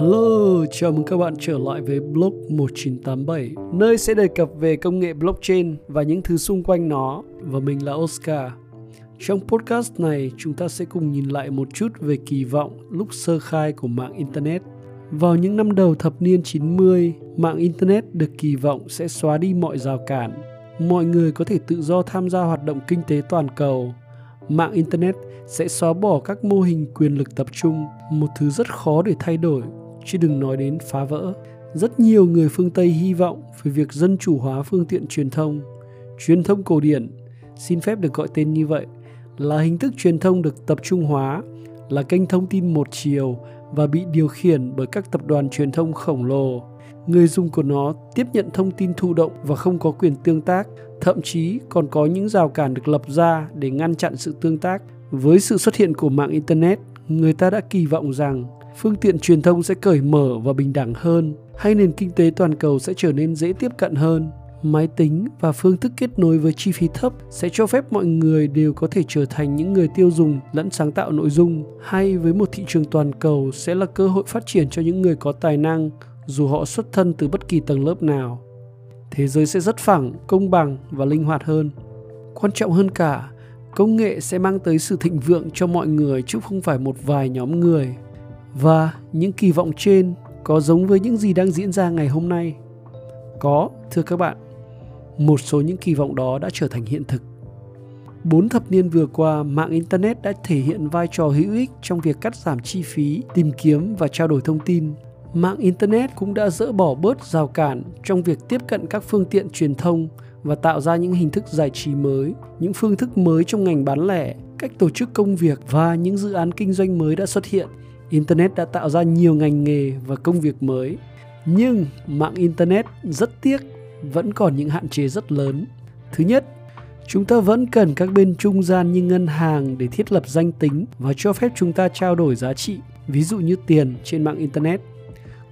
Hello, chào mừng các bạn trở lại với blog 1987, nơi sẽ đề cập về công nghệ blockchain và những thứ xung quanh nó. Và mình là Oscar. Trong podcast này, chúng ta sẽ cùng nhìn lại một chút về kỳ vọng lúc sơ khai của mạng Internet. Vào những năm đầu thập niên 90, mạng Internet được kỳ vọng sẽ xóa đi mọi rào cản. Mọi người có thể tự do tham gia hoạt động kinh tế toàn cầu. Mạng Internet sẽ xóa bỏ các mô hình quyền lực tập trung, một thứ rất khó để thay đổi chứ đừng nói đến phá vỡ. Rất nhiều người phương Tây hy vọng về việc dân chủ hóa phương tiện truyền thông. Truyền thông cổ điển, xin phép được gọi tên như vậy, là hình thức truyền thông được tập trung hóa, là kênh thông tin một chiều và bị điều khiển bởi các tập đoàn truyền thông khổng lồ. Người dùng của nó tiếp nhận thông tin thụ động và không có quyền tương tác, thậm chí còn có những rào cản được lập ra để ngăn chặn sự tương tác. Với sự xuất hiện của mạng Internet, người ta đã kỳ vọng rằng phương tiện truyền thông sẽ cởi mở và bình đẳng hơn, hay nền kinh tế toàn cầu sẽ trở nên dễ tiếp cận hơn. Máy tính và phương thức kết nối với chi phí thấp sẽ cho phép mọi người đều có thể trở thành những người tiêu dùng lẫn sáng tạo nội dung, hay với một thị trường toàn cầu sẽ là cơ hội phát triển cho những người có tài năng, dù họ xuất thân từ bất kỳ tầng lớp nào. Thế giới sẽ rất phẳng, công bằng và linh hoạt hơn. Quan trọng hơn cả, công nghệ sẽ mang tới sự thịnh vượng cho mọi người chứ không phải một vài nhóm người và những kỳ vọng trên có giống với những gì đang diễn ra ngày hôm nay? Có, thưa các bạn. Một số những kỳ vọng đó đã trở thành hiện thực. Bốn thập niên vừa qua, mạng Internet đã thể hiện vai trò hữu ích trong việc cắt giảm chi phí, tìm kiếm và trao đổi thông tin. Mạng Internet cũng đã dỡ bỏ bớt rào cản trong việc tiếp cận các phương tiện truyền thông và tạo ra những hình thức giải trí mới, những phương thức mới trong ngành bán lẻ, cách tổ chức công việc và những dự án kinh doanh mới đã xuất hiện Internet đã tạo ra nhiều ngành nghề và công việc mới. Nhưng mạng Internet rất tiếc vẫn còn những hạn chế rất lớn. Thứ nhất, chúng ta vẫn cần các bên trung gian như ngân hàng để thiết lập danh tính và cho phép chúng ta trao đổi giá trị, ví dụ như tiền trên mạng Internet.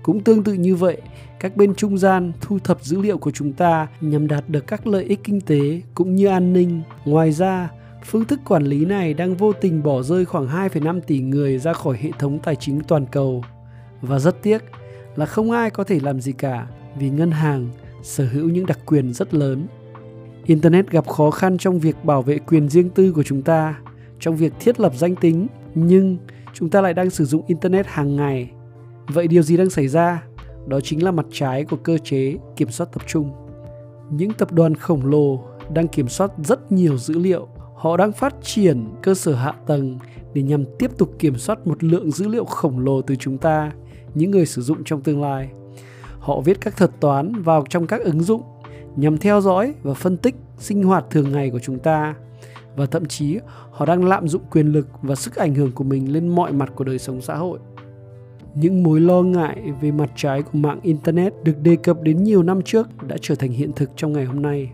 Cũng tương tự như vậy, các bên trung gian thu thập dữ liệu của chúng ta nhằm đạt được các lợi ích kinh tế cũng như an ninh. Ngoài ra, Phương thức quản lý này đang vô tình bỏ rơi khoảng 2,5 tỷ người ra khỏi hệ thống tài chính toàn cầu. Và rất tiếc là không ai có thể làm gì cả vì ngân hàng sở hữu những đặc quyền rất lớn. Internet gặp khó khăn trong việc bảo vệ quyền riêng tư của chúng ta, trong việc thiết lập danh tính, nhưng chúng ta lại đang sử dụng Internet hàng ngày. Vậy điều gì đang xảy ra? Đó chính là mặt trái của cơ chế kiểm soát tập trung. Những tập đoàn khổng lồ đang kiểm soát rất nhiều dữ liệu họ đang phát triển cơ sở hạ tầng để nhằm tiếp tục kiểm soát một lượng dữ liệu khổng lồ từ chúng ta, những người sử dụng trong tương lai. Họ viết các thuật toán vào trong các ứng dụng nhằm theo dõi và phân tích sinh hoạt thường ngày của chúng ta và thậm chí họ đang lạm dụng quyền lực và sức ảnh hưởng của mình lên mọi mặt của đời sống xã hội. Những mối lo ngại về mặt trái của mạng internet được đề cập đến nhiều năm trước đã trở thành hiện thực trong ngày hôm nay.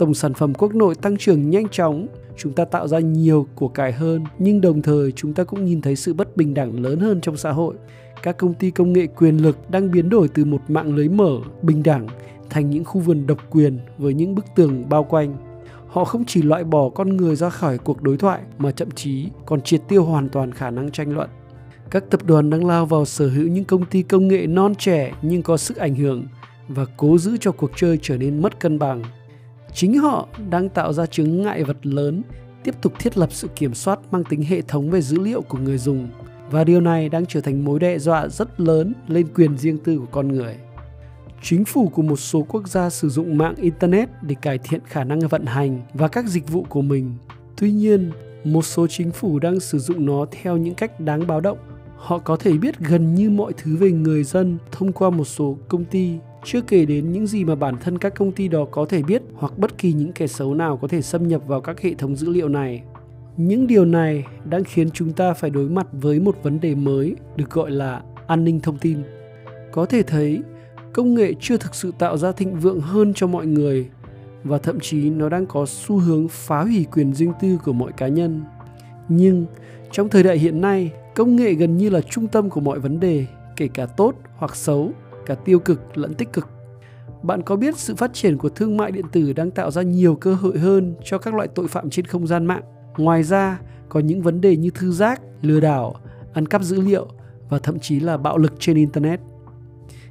Tổng sản phẩm quốc nội tăng trưởng nhanh chóng, chúng ta tạo ra nhiều của cải hơn, nhưng đồng thời chúng ta cũng nhìn thấy sự bất bình đẳng lớn hơn trong xã hội. Các công ty công nghệ quyền lực đang biến đổi từ một mạng lưới mở, bình đẳng, thành những khu vườn độc quyền với những bức tường bao quanh. Họ không chỉ loại bỏ con người ra khỏi cuộc đối thoại mà thậm chí còn triệt tiêu hoàn toàn khả năng tranh luận. Các tập đoàn đang lao vào sở hữu những công ty công nghệ non trẻ nhưng có sức ảnh hưởng và cố giữ cho cuộc chơi trở nên mất cân bằng chính họ đang tạo ra chứng ngại vật lớn tiếp tục thiết lập sự kiểm soát mang tính hệ thống về dữ liệu của người dùng và điều này đang trở thành mối đe dọa rất lớn lên quyền riêng tư của con người. Chính phủ của một số quốc gia sử dụng mạng internet để cải thiện khả năng vận hành và các dịch vụ của mình. Tuy nhiên, một số chính phủ đang sử dụng nó theo những cách đáng báo động. Họ có thể biết gần như mọi thứ về người dân thông qua một số công ty chưa kể đến những gì mà bản thân các công ty đó có thể biết hoặc bất kỳ những kẻ xấu nào có thể xâm nhập vào các hệ thống dữ liệu này. Những điều này đang khiến chúng ta phải đối mặt với một vấn đề mới được gọi là an ninh thông tin. Có thể thấy, công nghệ chưa thực sự tạo ra thịnh vượng hơn cho mọi người và thậm chí nó đang có xu hướng phá hủy quyền riêng tư của mọi cá nhân. Nhưng trong thời đại hiện nay, công nghệ gần như là trung tâm của mọi vấn đề, kể cả tốt hoặc xấu cả tiêu cực lẫn tích cực. Bạn có biết sự phát triển của thương mại điện tử đang tạo ra nhiều cơ hội hơn cho các loại tội phạm trên không gian mạng. Ngoài ra, có những vấn đề như thư giác, lừa đảo, ăn cắp dữ liệu và thậm chí là bạo lực trên internet.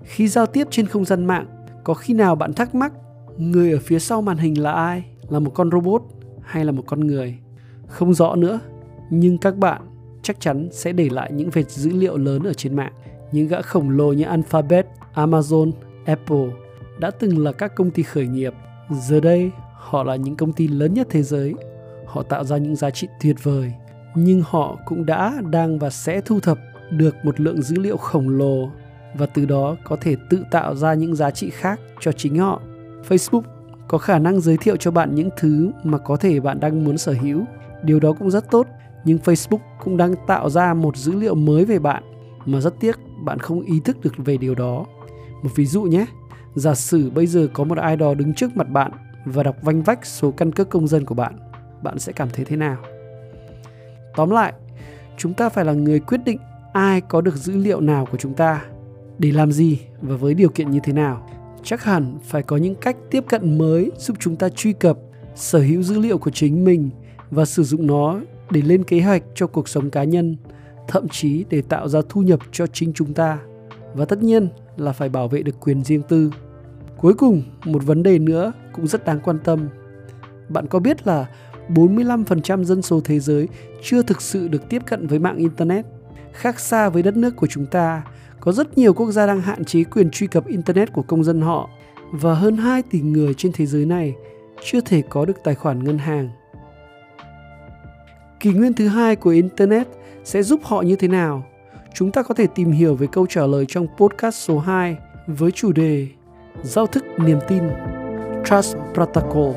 Khi giao tiếp trên không gian mạng, có khi nào bạn thắc mắc người ở phía sau màn hình là ai? Là một con robot hay là một con người? Không rõ nữa, nhưng các bạn chắc chắn sẽ để lại những vệt dữ liệu lớn ở trên mạng. Những gã khổng lồ như Alphabet, Amazon, Apple đã từng là các công ty khởi nghiệp. Giờ đây, họ là những công ty lớn nhất thế giới. Họ tạo ra những giá trị tuyệt vời, nhưng họ cũng đã, đang và sẽ thu thập được một lượng dữ liệu khổng lồ và từ đó có thể tự tạo ra những giá trị khác cho chính họ. Facebook có khả năng giới thiệu cho bạn những thứ mà có thể bạn đang muốn sở hữu. Điều đó cũng rất tốt, nhưng Facebook cũng đang tạo ra một dữ liệu mới về bạn mà rất tiếc bạn không ý thức được về điều đó. Một ví dụ nhé, giả sử bây giờ có một ai đó đứng trước mặt bạn và đọc vanh vách số căn cước công dân của bạn, bạn sẽ cảm thấy thế nào? Tóm lại, chúng ta phải là người quyết định ai có được dữ liệu nào của chúng ta, để làm gì và với điều kiện như thế nào. Chắc hẳn phải có những cách tiếp cận mới giúp chúng ta truy cập, sở hữu dữ liệu của chính mình và sử dụng nó để lên kế hoạch cho cuộc sống cá nhân, thậm chí để tạo ra thu nhập cho chính chúng ta. Và tất nhiên là phải bảo vệ được quyền riêng tư. Cuối cùng, một vấn đề nữa cũng rất đáng quan tâm. Bạn có biết là 45% dân số thế giới chưa thực sự được tiếp cận với mạng internet. Khác xa với đất nước của chúng ta, có rất nhiều quốc gia đang hạn chế quyền truy cập internet của công dân họ và hơn 2 tỷ người trên thế giới này chưa thể có được tài khoản ngân hàng. Kỷ nguyên thứ hai của internet sẽ giúp họ như thế nào? Chúng ta có thể tìm hiểu về câu trả lời trong podcast số 2 với chủ đề Giao thức niềm tin Trust Protocol.